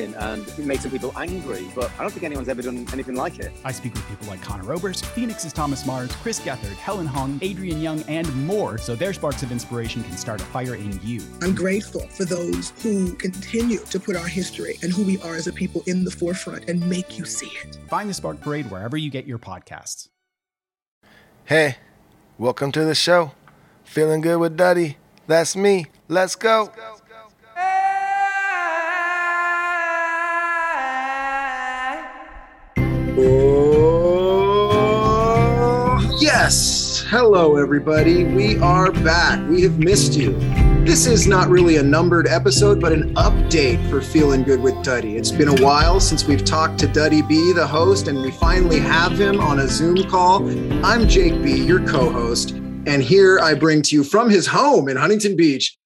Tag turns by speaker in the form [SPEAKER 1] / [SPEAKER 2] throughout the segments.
[SPEAKER 1] and it makes some people angry, but I don't think anyone's ever done anything like it.
[SPEAKER 2] I speak with people like Conor Oberst, Phoenix's Thomas Mars, Chris Gethard, Helen Hong, Adrian Young, and more, so their sparks of inspiration can start a fire in you.
[SPEAKER 3] I'm grateful for those who continue to put our history and who we are as a people in the forefront and make you see it.
[SPEAKER 2] Find the Spark Parade wherever you get your podcasts.
[SPEAKER 4] Hey, welcome to the show. Feeling good with Duddy. That's me. Let's go. Let's go.
[SPEAKER 5] Hello, everybody. We are back. We have missed you. This is not really a numbered episode, but an update for Feeling Good with Duddy. It's been a while since we've talked to Duddy B, the host, and we finally have him on a Zoom call. I'm Jake B, your co host. And here I bring to you from his home in Huntington Beach,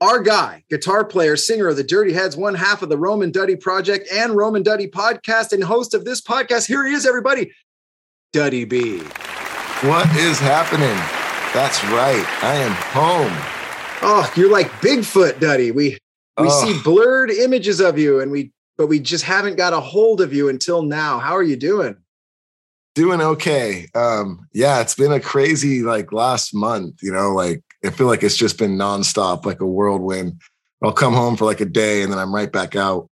[SPEAKER 5] our guy, guitar player, singer of the Dirty Heads, one half of the Rome and Duddy Project and Rome and Duddy Podcast, and host of this podcast. Here he is, everybody, Duddy B.
[SPEAKER 4] What is happening? That's right. I am home.
[SPEAKER 5] Oh, you're like Bigfoot, Duddy. We we oh. see blurred images of you, and we but we just haven't got a hold of you until now. How are you doing?
[SPEAKER 4] Doing okay. Um, yeah, it's been a crazy like last month. You know, like I feel like it's just been nonstop, like a whirlwind. I'll come home for like a day, and then I'm right back out.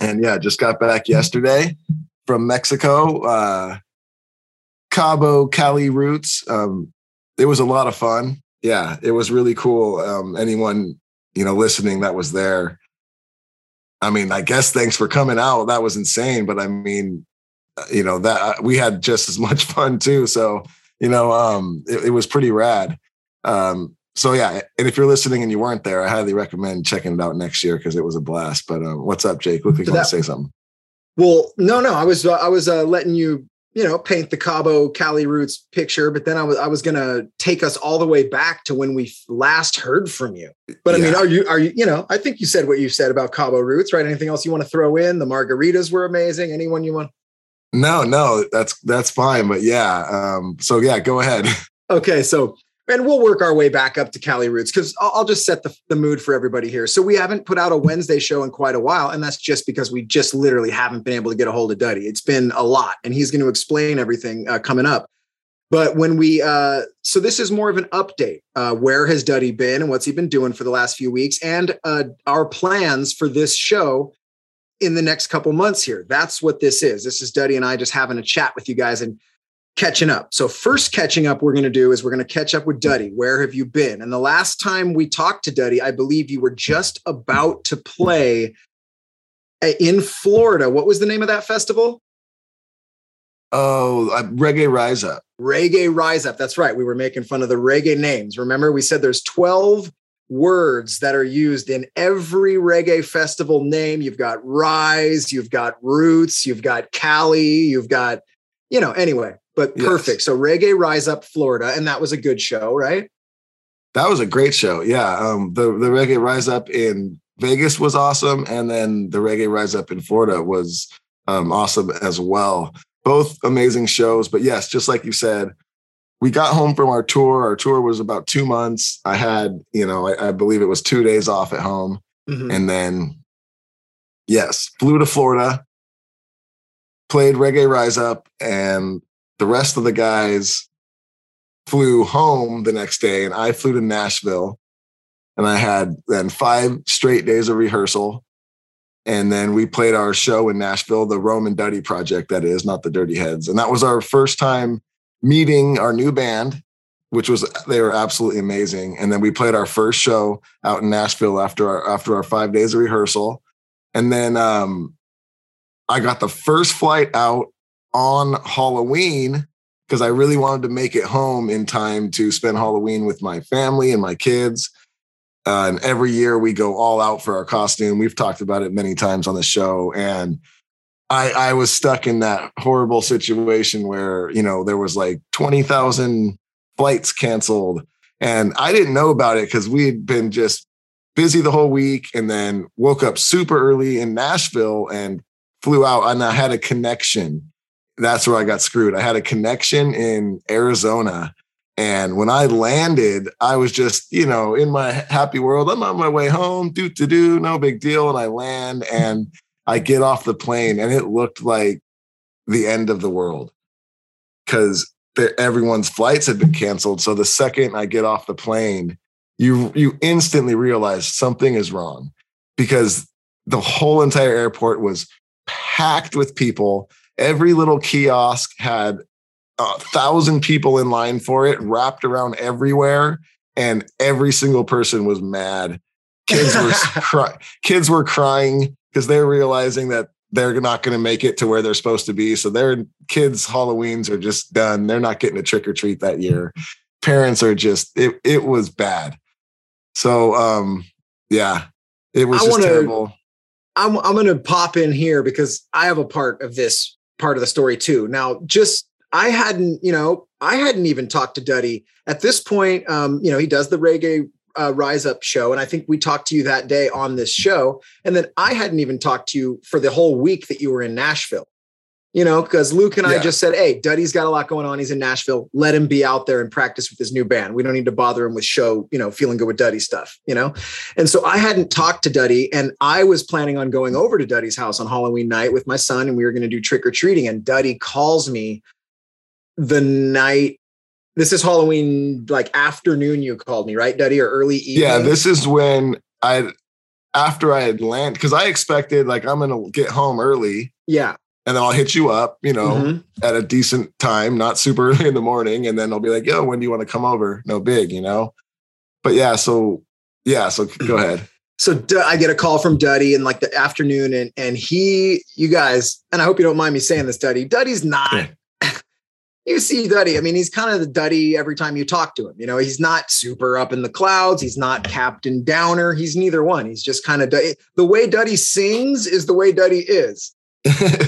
[SPEAKER 4] And yeah, just got back yesterday from Mexico. Uh, Cabo Cali roots. Um, it was a lot of fun. Yeah, it was really cool. Um, anyone you know listening that was there. I mean, I guess thanks for coming out. That was insane. But I mean, uh, you know that uh, we had just as much fun too. So you know, um, it, it was pretty rad. Um, so yeah, and if you're listening and you weren't there, I highly recommend checking it out next year because it was a blast. But um, what's up, Jake? You want to say something.
[SPEAKER 5] Well, no, no, I was uh, I was uh, letting you you know, paint the Cabo Cali roots picture, but then I was I was gonna take us all the way back to when we last heard from you. But I mean, are you are you you know? I think you said what you said about Cabo roots, right? Anything else you want to throw in? The margaritas were amazing. Anyone you want?
[SPEAKER 4] No, no, that's that's fine. But yeah, um, so yeah, go ahead.
[SPEAKER 5] Okay, so and we'll work our way back up to Cali Roots because I'll, I'll, just set the, the mood for everybody here. So we haven't put out a Wednesday show in quite a while, and that's just because we just literally haven't been able to get a hold of Duddy. It's been a lot, and he's going to explain everything uh, coming up. But when we, uh, so this is more of an update. Uh, where has Duddy been, and what's he been doing for the last few weeks, and uh, our plans for this show in the next couple months here. That's what this is. This is Duddy and I just having a chat with you guys and catching up. So, first catching up we're going to do is we're going to catch up with Duddy. Where have you been? And the last time we talked to Duddy, I believe you were just about to play in Florida. What was the name of that festival?
[SPEAKER 4] Oh, uh, Reggae Rise Up.
[SPEAKER 5] Reggae Rise Up. That's right. We were making fun of the reggae names. Remember, we said there's 12 words that are used in every reggae festival name. You've got Rise, you've got Roots, you've got Cali, you've got, you know, anyway but yes. perfect. So Reggae Rise Up Florida, and that was a good show, right?
[SPEAKER 4] That was a great show. Yeah. Um, the the Reggae Rise Up in Vegas was awesome, and then the Reggae Rise Up in Florida was um, awesome as well. Both amazing shows. But yes, just like you said, we got home from our tour. Our tour was about two months. I had, you know, I, I believe it was two days off at home, mm-hmm. and then yes, flew to Florida, played Reggae Rise Up, and the rest of the guys flew home the next day and I flew to Nashville and I had then five straight days of rehearsal. And then we played our show in Nashville, the Rome and Duddy project, that is, not the Dirty Heads. And that was our first time meeting our new band, which was they were absolutely amazing. And then we played our first show out in Nashville after our after our five days of rehearsal. And then um, I got the first flight out on Halloween because I really wanted to make it home in time to spend Halloween with my family and my kids. Uh, and every year we go all out for our costume. We've talked about it many times on the show. And I, I was stuck in that horrible situation where, you know, there was like 20,000 flights canceled. And I didn't know about it because we had been just busy the whole week and then woke up super early in Nashville and flew out. And I had a connection. That's where I got screwed. I had a connection in Arizona and when I landed, I was just, you know, in my happy world. I'm on my way home, do to do, no big deal. And I land and I get off the plane and it looked like the end of the world because everyone's flights had been canceled. So the second I get off the plane, you you instantly realize something is wrong because the whole entire airport was packed with people. Every little kiosk had a thousand people in line for it, wrapped around everywhere, and every single person was mad. Kids were cry- kids were crying because they're realizing that they're not going to make it to where they're supposed to be. So their kids' Halloweens are just done. They're not getting a trick or treat that year. Parents are just it. It was bad. So um, yeah, it was
[SPEAKER 5] I
[SPEAKER 4] just
[SPEAKER 5] wanna-
[SPEAKER 4] terrible.
[SPEAKER 5] I'm I'm gonna pop in here because I have a part of this part of the story too. Now, just I hadn't, you know, I hadn't even talked to Duddy at this point. Um, you know, he does the reggae uh, rise up show, and I think we talked to you that day on this show, and then I hadn't even talked to you for the whole week that you were in Nashville. You know, because Luke and I just said, "Hey, Duddy's got a lot going on. He's in Nashville. Let him be out there and practice with his new band. We don't need to bother him with show, you know, feeling good with Duddy stuff." You know, and so I hadn't talked to Duddy, and I was planning on going over to Duddy's house on Halloween night with my son, and we were going to do trick or treating. And Duddy calls me the night. This is Halloween, like afternoon. You called me, right, Duddy, or early evening?
[SPEAKER 4] Yeah, this is when I after I had landed because I expected like I'm gonna get home early
[SPEAKER 5] Yeah.
[SPEAKER 4] And then I'll hit you up, you know,
[SPEAKER 5] Mhm.
[SPEAKER 4] at a decent time, not super early in the morning, and then I'll be like, "Yo, when do you want to come over?" No big, you know. But yeah, so yeah, so go ahead.
[SPEAKER 5] So I get a call from Duddy in like the afternoon, and and he, you guys, and I hope you don't mind me saying this, Duddy. Duddy's not. You see Duddy. I mean, he's kind of the Duddy every time you talk to him. You know, he's not super up in the clouds. He's not Captain Downer. He's neither one. He's just kind of the way Duddy sings is the way Duddy is.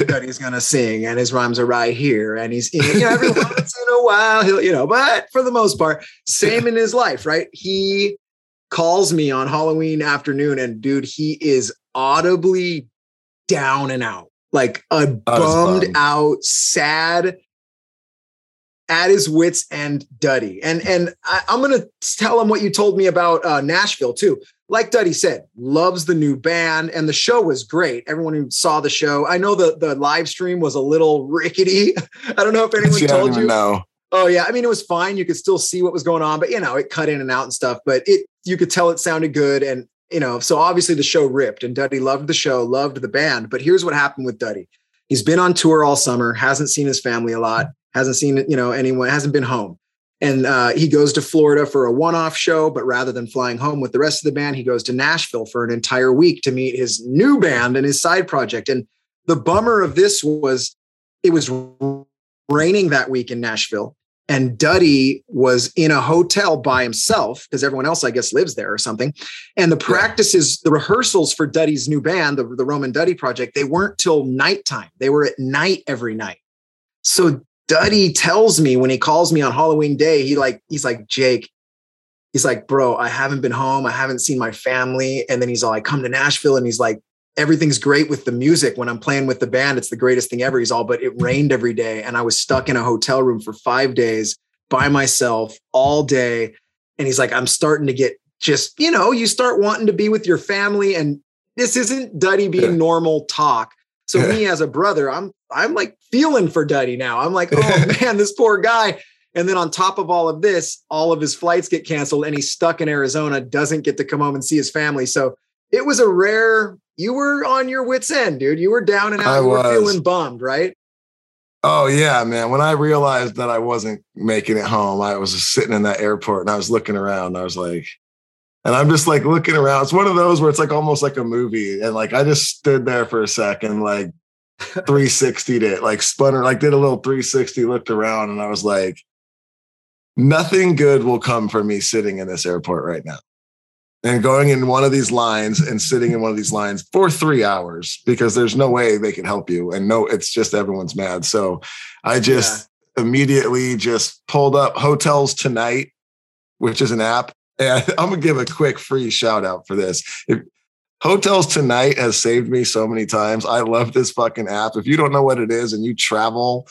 [SPEAKER 5] Duddy's gonna sing, and his rhymes are right here. And he's you know every once in a while he'll you know, but for the most part, same in his life, right? He calls me on Halloween afternoon, and dude, he is audibly down and out, like a bummed
[SPEAKER 4] bummed.
[SPEAKER 5] out, sad, at his wits end, Duddy. And and I, I'm gonna tell him what you told me about uh, Nashville too. Like Duddy said, loves the new band, and the show was great. Everyone who saw the show, I know the the live stream was a little rickety. I don't know if anyone
[SPEAKER 4] See,
[SPEAKER 5] told you.
[SPEAKER 4] know.
[SPEAKER 5] Oh yeah, I mean it was fine. You could still see what was going on, but you know it cut in and out and stuff. But it you could tell it sounded good, and you know so obviously the show ripped, and Duddy loved the show, loved the band. But here's what happened with Duddy: he's been on tour all summer, hasn't seen his family a lot, hasn't seen you know anyone, hasn't been home, and uh, he goes to Florida for a one-off show. But rather than flying home with the rest of the band, he goes to Nashville for an entire week to meet his new band and his side project. And the bummer of this was it was raining that week in Nashville. And Duddy was in a hotel by himself because everyone else, I guess, lives there or something. And the practices, the rehearsals for Duddy's new band, the, the Rome and Duddy Project, they weren't till nighttime. They were at night every night. So Duddy tells me when he calls me on Halloween day, he like, he's like, Jake, he's like, bro, I haven't been home. I haven't seen my family. And then he's all, I come to Nashville and he's like, everything's great with the music. When I'm playing with the band, it's the greatest thing ever. He's all, but it rained every day. And I was stuck in a hotel room for five days by myself all day. And he's like, I'm starting to get just, you know, you start wanting to be with your family. And this isn't Duddy being normal talk. So me as a brother, I'm I'm like feeling for Duddy now. I'm like, oh man, this poor guy. And then on top of all of this, all of his flights get canceled and he's stuck in Arizona, doesn't get to come home and see his family. So it was a rare, you were on your wits' end, dude. You were down and out.
[SPEAKER 4] I
[SPEAKER 5] you were
[SPEAKER 4] was.
[SPEAKER 5] feeling bummed, right?
[SPEAKER 4] Oh yeah, man. When I realized that I wasn't making it home, I was just sitting in that airport and I was looking around. I was like, and I'm just like looking around. It's one of those where it's like almost like a movie. And like I just stood there for a second, like 360 it, like spun her, like did a little 360, looked around, and I was like, nothing good will come from me sitting in this airport right now. And going in one of these lines and sitting in one of these lines for three hours because there's no way they can help you. And no, it's just everyone's mad. So I just yeah. immediately just pulled up hotels tonight, which is an app. And I'm gonna give a quick free shout out for this. If, Hotels Tonight has saved me so many times. I love this fucking app. If you don't know what it is and you travel,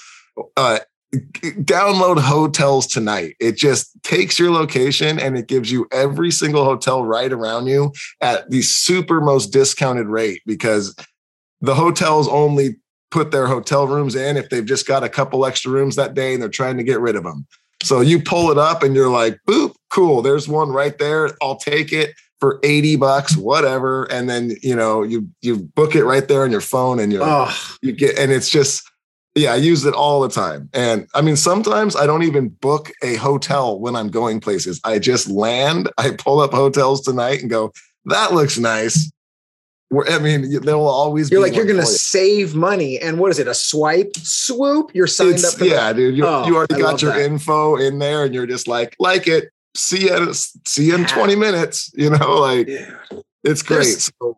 [SPEAKER 4] uh, download Hotels Tonight. It just takes your location and it gives you every single hotel right around you at the super most discounted rate because the hotels only put their hotel rooms in if they've just got a couple extra rooms that day and they're trying to get rid of them. So you pull it up and you're like, boop, cool. There's one right there. I'll take it for 80 bucks, whatever. And then, you know, you you book it right there on your phone and you oh. you get and it's just yeah, I use it all the time. And I mean, sometimes I don't even book a hotel when I'm going places. I just land, I pull up hotels tonight and go, that looks nice. I mean, there will always
[SPEAKER 5] you're like you're going to save money, and what is it? A swipe, swoop. You're signed
[SPEAKER 4] it's,
[SPEAKER 5] up. For
[SPEAKER 4] yeah, dude. You, oh, you already I got your that. info in there, and you're just like, like it, see you see you in 20 minutes you know like it's great so,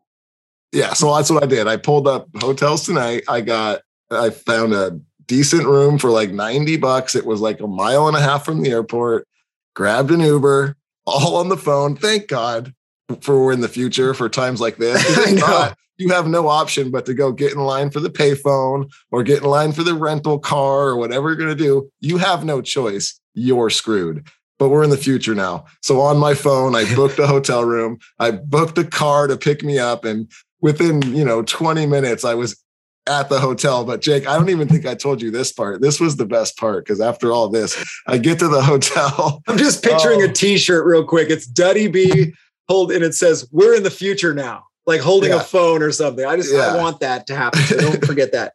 [SPEAKER 4] yeah so that's what i did i pulled up hotels tonight i got i found a decent room for like 90 bucks it was like a mile and a half from the airport grabbed an uber all on the phone thank god for in the future for times like this not, you have no option but to go get in line for the payphone or get in line for the rental car or whatever you're going to do you have no choice you're screwed but we're in the future now. So on my phone, I booked a hotel room. I booked a car to pick me up. And within, you know, 20 minutes, I was at the hotel. But Jake, I don't even think I told you this part. This was the best part because after all this, I get to the hotel.
[SPEAKER 5] I'm just picturing a oh. t-shirt real quick. It's Duddy B hold and it says, We're in the future now. Like holding yeah. a phone or something. I just yeah. I want that to happen. So don't forget that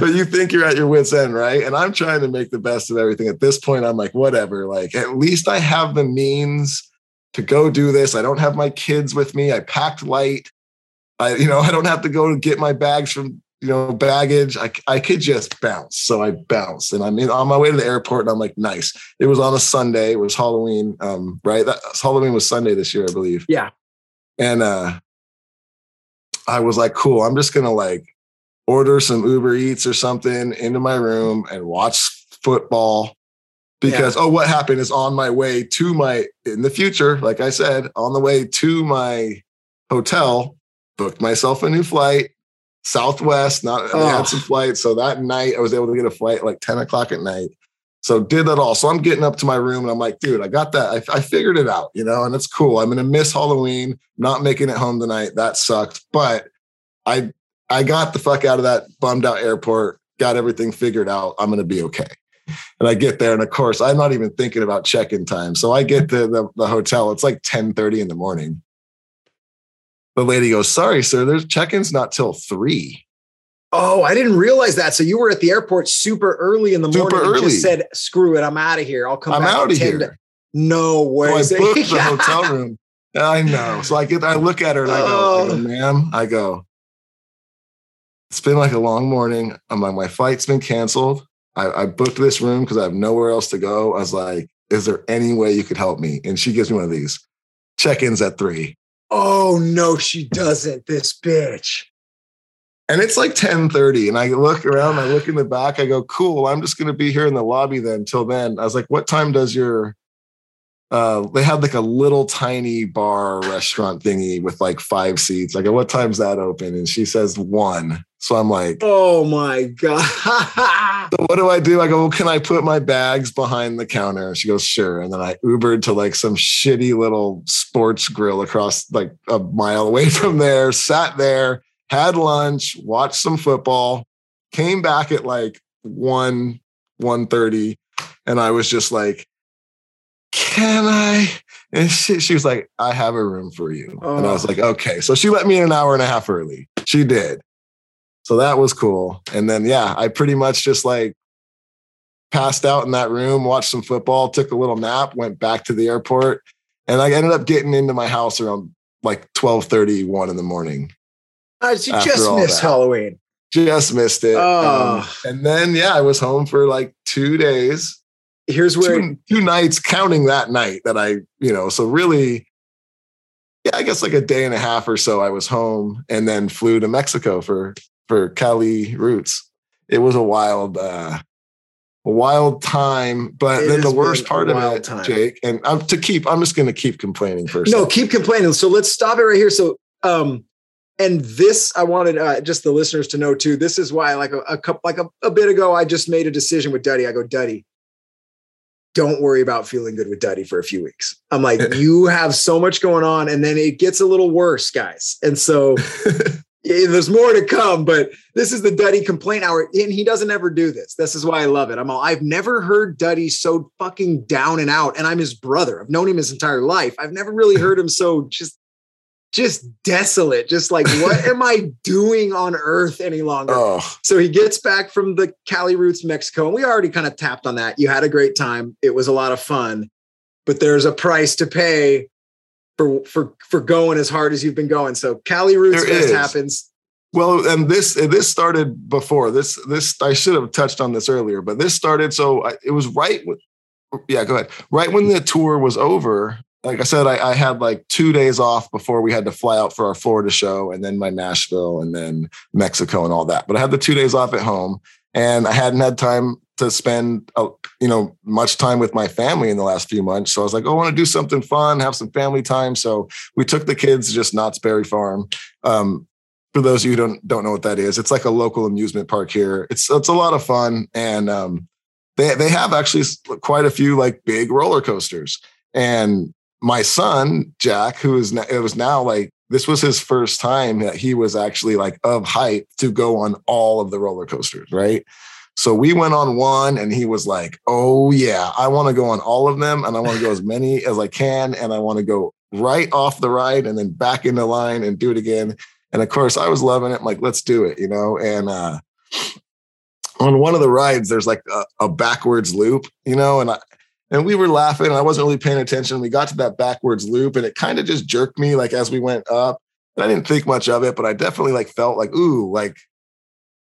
[SPEAKER 4] but you think you're at your wits end, right? And I'm trying to make the best of everything. At this point, I'm like, whatever. Like, at least I have the means to go do this. I don't have my kids with me. I packed light. I, you know, I don't have to go get my bags from, you know, baggage. I, I could just bounce. So I bounced and I'm in, on my way to the airport and I'm like, nice. It was on a Sunday. It was Halloween. Um, right. That Halloween was Sunday this year, I believe.
[SPEAKER 5] Yeah.
[SPEAKER 4] And, uh, I was like, cool. I'm just going to like order some Uber Eats or something into my room and watch football because yeah. oh what happened is on my way to my in the future like I said on the way to my hotel booked myself a new flight Southwest not oh. had some flights so that night I was able to get a flight like 10 o'clock at night so did that all so I'm getting up to my room and I'm like dude I got that I, I figured it out you know and it's cool I'm gonna miss Halloween not making it home tonight that sucked but I I got the fuck out of that bummed out airport, got everything figured out. I'm going to be okay. And I get there, and of course, I'm not even thinking about check-in time. So I get to the, the hotel. It's like 10:30 in the morning. The lady goes, "Sorry, sir, there's check-in's not till three.
[SPEAKER 5] Oh, I didn't realize that. So you were at the airport super early in the super morning. Early. just said, "Screw it, I'm out of here. I'll come."
[SPEAKER 4] I'm out of here.
[SPEAKER 5] To- no way.
[SPEAKER 4] So I booked the hotel room. I know. So I get, I look at her and I go, I go oh. "Ma'am," I go, it's been like a long morning. I'm like, my flight's been canceled. I, I booked this room because I have nowhere else to go. I was like, is there any way you could help me? And she gives me one of these check-ins at three.
[SPEAKER 5] Oh no, she doesn't. This bitch.
[SPEAKER 4] And it's like 10:30. And I look around, I look in the back, I go, cool, I'm just gonna be here in the lobby then until then. I was like, what time does your uh, they had like a little tiny bar restaurant thingy with like five seats. Like, go, what time's that open? And she says one. So I'm like,
[SPEAKER 5] oh my God.
[SPEAKER 4] so what do I do? I go, well, can I put my bags behind the counter? She goes, sure. And then I Ubered to like some shitty little sports grill across like a mile away from there, sat there, had lunch, watched some football, came back at like 1 1:30 and I was just like can I? And she, she was like, I have a room for you. Oh. And I was like, okay. So she let me in an hour and a half early. She did. So that was cool. And then, yeah, I pretty much just like passed out in that room, watched some football, took a little nap, went back to the airport. And I ended up getting into my house around like 12 31 in the morning.
[SPEAKER 5] Uh, you just missed Halloween.
[SPEAKER 4] just missed it.
[SPEAKER 5] Oh.
[SPEAKER 4] Um, and then yeah, I was home for like two days,
[SPEAKER 5] Here's where
[SPEAKER 4] two, two nights, counting that night that I, you know, so really, yeah, I guess like a day and a half or so I was home and then flew to Mexico for for Cali Roots. It was a wild uh a wild time, but
[SPEAKER 5] It
[SPEAKER 4] then the worst part of it,
[SPEAKER 5] time.
[SPEAKER 4] Jake, and I'm to keep, I'm just gonna keep complaining first.
[SPEAKER 5] No, keep complaining. So let's stop it right here. So, um, and this I wanted uh, just the listeners to know too. This is why, like a, a couple, like a, a bit ago, I just made a decision with Duddy. I go, Duddy, don't worry about feeling good with Duddy for a few weeks. I'm like, you have so much going on, and then it gets a little worse, guys. And so yeah, there's more to come, but this is the Duddy complaint hour, and he doesn't ever do this. This is why I love it. I'm all, I've never heard Duddy so fucking down and out, and I'm his brother. I've known him his entire life. I've never really heard him so just, just desolate. Just like, what am I doing on earth any longer?
[SPEAKER 4] oh,
[SPEAKER 5] So he gets back from the Cali Roots, Mexico, and we already kind of tapped on that. You had a great time. It was a lot of fun, but there's a price to pay for for for going as hard as you've been going. So Cali Roots Fest happens.
[SPEAKER 4] Well, and this this started before this. This I should have touched on this earlier, but this started. So I, it was right. With, yeah, go ahead. Right when the tour was over. Like I said, I, I had like two days off before we had to fly out for our Florida show, and then my Nashville, and then Mexico, and all that. But I had the two days off at home, and I hadn't had time to spend, uh, you know, much time with my family in the last few months. So I was like, oh, I want to do something fun, have some family time. So we took the kids to just Knott's Berry Farm. Um, for those of you don't don't know what that is, it's like a local amusement park here. It's it's a lot of fun, and um, they they have actually quite a few like big roller coasters. And my son Jack, who is n- it was now like this was his first time that he was actually like of height to go on all of the roller coasters, right? So we went on one, and he was like, "Oh yeah, I want to go on all of them, and I want to go as many as I can, and I want to go right off the ride and then back into line and do it again." And of course, I was loving it. I'm like, let's do it, you know. And uh, on one of the rides, there's like a, a backwards loop, you know, and I and we were laughing, and I wasn't really paying attention. We got to that backwards loop, and it kind of just jerked me like as we went up. And I didn't think much of it, but I definitely like felt like, ooh, like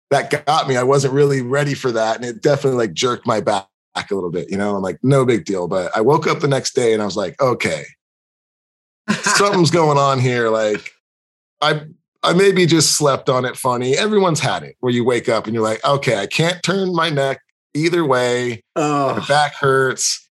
[SPEAKER 4] that got me. I wasn't really ready for that, and it definitely like jerked my back a little bit, you know. I'm like, no big deal. But I woke up the next day, and I was like, okay, something's going on here. Like, I I maybe just slept on it funny. Everyone's had it where you wake up and you're like, okay, I can't turn my neck either way.
[SPEAKER 5] Oh.
[SPEAKER 4] My back hurts.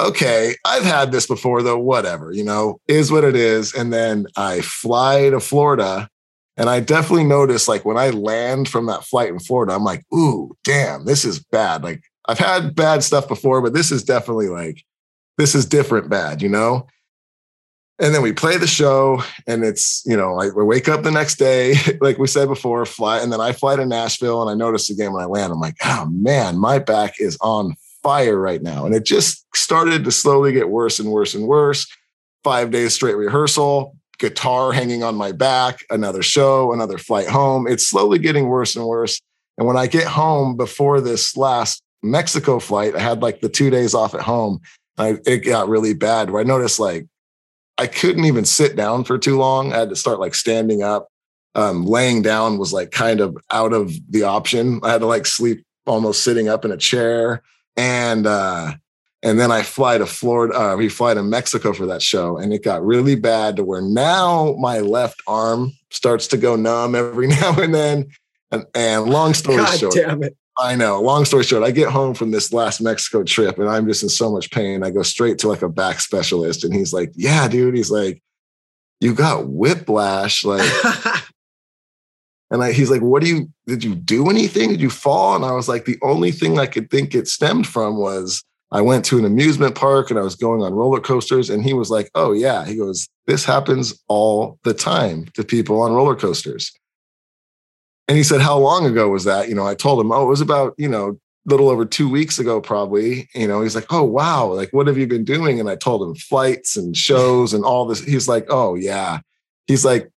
[SPEAKER 4] Okay, I've had this before though. Whatever, you know, is what it is. And then I fly to Florida. And I definitely noticed like when I land from that flight in Florida, I'm like, ooh, damn, this is bad. Like I've had bad stuff before, but this is definitely like, this is different bad, you know? And then we play the show, and it's, you know, I wake up the next day, like we said before, fly, and then I fly to Nashville, and I notice again when I land, I'm like, oh man, my back is on fire right now. And it just started to slowly get worse and worse and worse. Five days straight rehearsal, guitar hanging on my back, another show, another flight home. It's slowly getting worse and worse. And when I get home before this last Mexico flight, I had like the two days off at home. I, it got really bad where I noticed like I couldn't even sit down for too long. I had to start like standing up. Um, laying down was like kind of out of the option. I had to like sleep almost sitting up in a chair. And uh, and then I fly to Florida. Uh, we fly to Mexico for that show, and it got really bad to where now my left arm starts to go numb every now and then. And, and long story
[SPEAKER 5] God
[SPEAKER 4] short,
[SPEAKER 5] damn it.
[SPEAKER 4] I know. Long story short, I get home from this last Mexico trip and I'm just in so much pain. I go straight to like a back specialist and he's like, Yeah, dude. He's like, You got whiplash. Like, and I, he's like, What do you, did you do anything? Did you fall? And I was like, The only thing I could think it stemmed from was I went to an amusement park and I was going on roller coasters. And he was like, Oh, yeah. He goes, This happens all the time to people on roller coasters. And he said, How long ago was that? You know, I told him, Oh, it was about, you know, little over two weeks ago, probably. You know, he's like, Oh, wow. Like, what have you been doing? And I told him flights and shows and all this. He's like, Oh, yeah. He's like,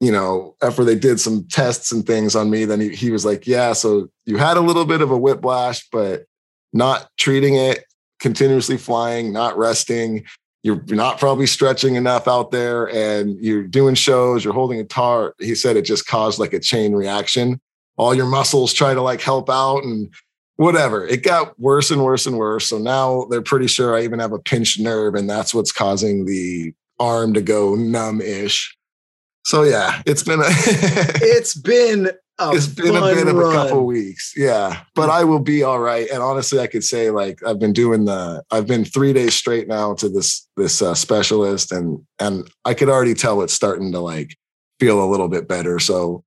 [SPEAKER 4] you know, after they did some tests and things on me, then he, he was like, Yeah, so you had a little bit of a whiplash, but not treating it, continuously flying, not resting. You're not probably stretching enough out there and you're doing shows, you're holding a guitar. He said it just caused like a chain reaction. all your muscles try to like help out and whatever. It got worse and worse and worse. So now they're pretty sure I even have a pinched nerve, and that's what's causing the arm to go numb-ish. So yeah, it's been a
[SPEAKER 5] it's been a
[SPEAKER 4] it's been a bit of
[SPEAKER 5] run.
[SPEAKER 4] a couple weeks. Yeah. But I will be all right. And honestly, I could say like I've been doing the I've been three days straight now to this this uh, specialist and and I could already tell it's starting to like feel a little bit better. So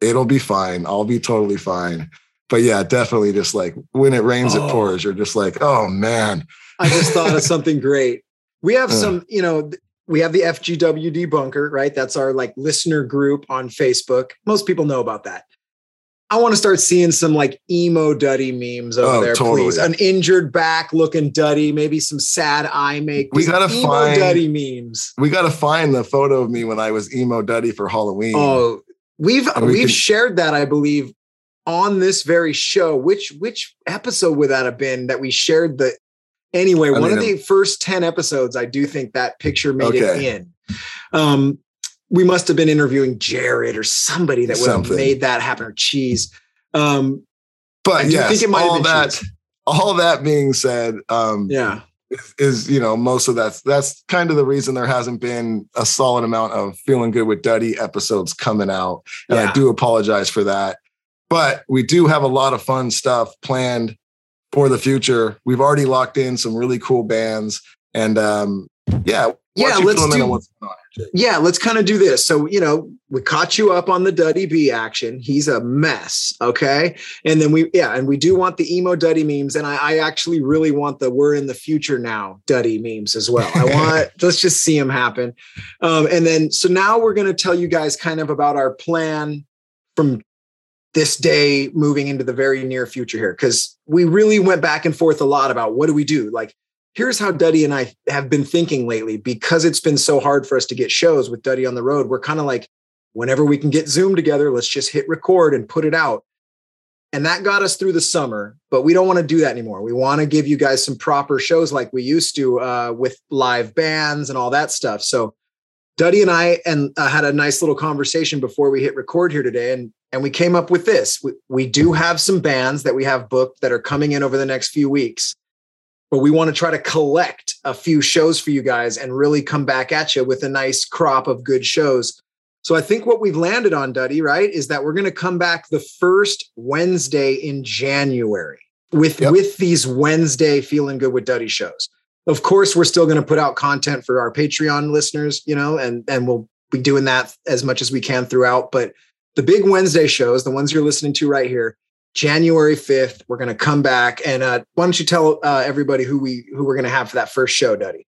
[SPEAKER 4] it'll be fine. I'll be totally fine. But yeah, definitely just like when it rains,
[SPEAKER 5] Oh.
[SPEAKER 4] it pours. You're just like, oh man.
[SPEAKER 5] I just thought of something great. We have
[SPEAKER 4] Uh.
[SPEAKER 5] some, you know, we have the FGWD bunker, right? That's our like listener group on Facebook. Most people know about that. I want to start seeing some like emo duddy memes over
[SPEAKER 4] Oh,
[SPEAKER 5] there,
[SPEAKER 4] totally.
[SPEAKER 5] please. An injured back looking duddy, maybe some sad eye make.
[SPEAKER 4] We gotta
[SPEAKER 5] emo
[SPEAKER 4] find-
[SPEAKER 5] duddy memes.
[SPEAKER 4] We gotta find the photo of me when I was emo duddy for Halloween.
[SPEAKER 5] Oh, we've
[SPEAKER 4] And we
[SPEAKER 5] we've
[SPEAKER 4] can-
[SPEAKER 5] shared that, I believe, on this very show. Which which episode would that have been that we shared the anyway,
[SPEAKER 4] I
[SPEAKER 5] one of
[SPEAKER 4] mean,
[SPEAKER 5] the first 10 episodes, I do think that picture made it in. Um, we must have been interviewing Jared or somebody that would have made that happen or cheese. Um, I
[SPEAKER 4] but yes,
[SPEAKER 5] think it might have
[SPEAKER 4] all
[SPEAKER 5] been
[SPEAKER 4] that
[SPEAKER 5] cheese.
[SPEAKER 4] all that being said, um,
[SPEAKER 5] yeah.
[SPEAKER 4] is, is you know most of that's that's kind of the reason there hasn't been a solid amount of feeling good with Duddy episodes coming out, and
[SPEAKER 5] Yeah.
[SPEAKER 4] I do apologize for that. But we do have a lot of fun stuff planned for the future. We've already locked in some really cool bands, and um, yeah,
[SPEAKER 5] Yeah, let's
[SPEAKER 4] fill them in
[SPEAKER 5] do-
[SPEAKER 4] what's going on.
[SPEAKER 5] Yeah, let's kind of do this. So, you know, we caught you up on the Duddy B action. He's a mess. Okay. And then we, yeah, and we do want the emo Duddy memes. And I, I actually really want the we're in the future now Duddy memes as well. I want, let's just see them happen. Um, and then, so now we're going to tell you guys kind of about our plan from this day moving into the very near future here. Cause we really went back and forth a lot about what do we do? Like, here's how Duddy and I have been thinking lately because it's been so hard for us to get shows with Duddy on the road. We're kind of like, whenever we can get Zoom together, let's just hit record and put it out. And that got us through the summer, but we don't want to do that anymore. We want to give you guys some proper shows like we used to uh, with live bands and all that stuff. So Duddy and I and uh, had a nice little conversation before we hit record here today, and and we came up with this. We, we do have some bands that we have booked that are coming in over the next few weeks but we want to try to collect a few shows for you guys and really come back at you with a nice crop of good shows. So I think what we've landed on, Duddy, right, is that we're going to come back the first Wednesday in January with
[SPEAKER 4] Yep.
[SPEAKER 5] with these Wednesday feeling good with Duddy shows. Of course, we're still going to put out content for our Patreon listeners, you know, and and we'll be doing that as much as we can throughout. But the big Wednesday shows, the ones you're listening to right here, January 5th, we're going to come back. And uh, why don't you tell uh, everybody who we who we're going to have for that first show, Duddy?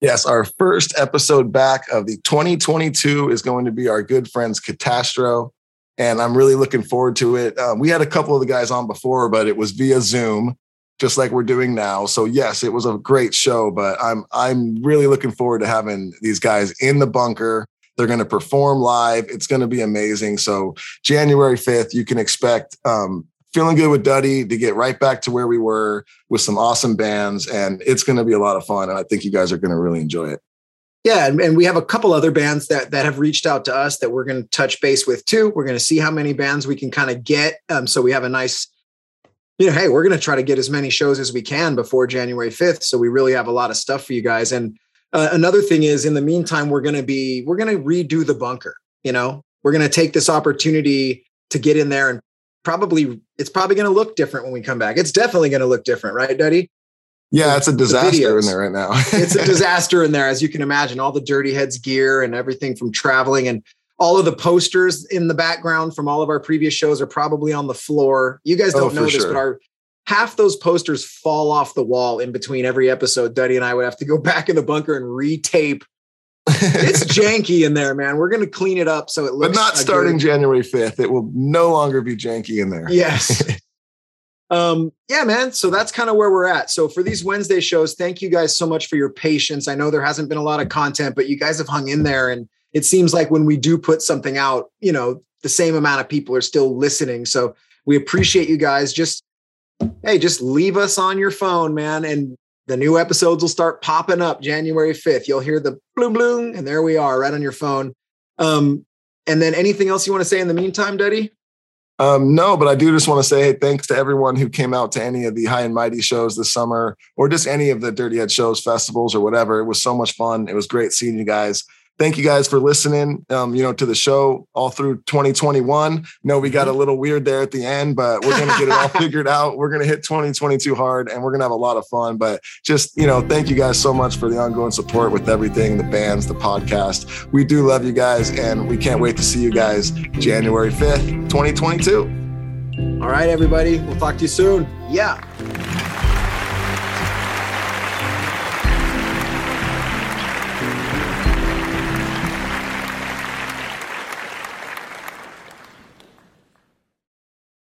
[SPEAKER 4] Yes, our first episode back of the 2022 is going to be our good friends Katastro. And I'm really looking forward to it. Um, we had a couple of the guys on before, but it was via Zoom, just like we're doing now. So yes, it was a great show, but I'm I'm really looking forward to having these guys in the bunker. They're going to perform live. It's going to be amazing. So January 5th, you can expect um, feeling good with Duddy to get right back to where we were with some awesome bands, and it's going to be a lot of fun. And I think you guys are going to really enjoy it.
[SPEAKER 5] Yeah, and, we have a couple other bands that that have reached out to us that we're going to touch base with too. We're going to see how many bands we can kind of get. Um, so we have a nice, you know, hey, we're going to try to get as many shows as we can before January fifth. So we really have a lot of stuff for you guys. And uh, another thing is, in the meantime, we're going to be we're going to redo the bunker. You know, we're going to take this opportunity to get in there and probably it's probably going to look different when we come back. It's definitely going to look different, right, Duddy?
[SPEAKER 4] Yeah, it's a disaster in there right now.
[SPEAKER 5] it's a disaster in there, as you can imagine. All the Dirty Heads gear and everything from traveling, and all of the posters in the background from all of our previous shows are probably on the floor. You guys
[SPEAKER 4] Oh,
[SPEAKER 5] don't
[SPEAKER 4] for
[SPEAKER 5] know this,
[SPEAKER 4] sure.
[SPEAKER 5] but our half those posters fall off the wall in between every episode. Duddy and I would have to go back in the bunker and retape. It's janky in there, man. We're gonna clean it up so it looks.
[SPEAKER 4] but
[SPEAKER 5] not
[SPEAKER 4] starting
[SPEAKER 5] good.
[SPEAKER 4] January 5th. It will no longer be janky in there.
[SPEAKER 5] Yes. um, yeah, man. So that's kind of where we're at. So for these Wednesday shows, thank you guys so much for your patience. I know there hasn't been a lot of content, but you guys have hung in there. And it seems like when we do put something out, you know, the same amount of people are still listening. So we appreciate you guys. Just hey, just leave us on your phone, man. And the new episodes will start popping up January 5th. You'll hear the bloom bloom, and there we are, right on your phone. Um, and then anything else you want to say in the meantime, Duddy?
[SPEAKER 4] Um, no, but I do just want to say hey, thanks to everyone who came out to any of the high and mighty shows this summer or just any of the Dirty Head shows, festivals, or whatever. It was so much fun. It was great seeing you guys thank you guys for listening um, you know to the show all through 2021 no we got a little weird there at the end but we're gonna get it all figured out. We're gonna hit 2022 hard and we're gonna have a lot of fun but just you know thank you guys so much for the ongoing support with everything the bands the podcast. We do love you guys and we can't wait to see you guys january 5th 2022
[SPEAKER 5] all right everybody. We'll talk to you soon. Yeah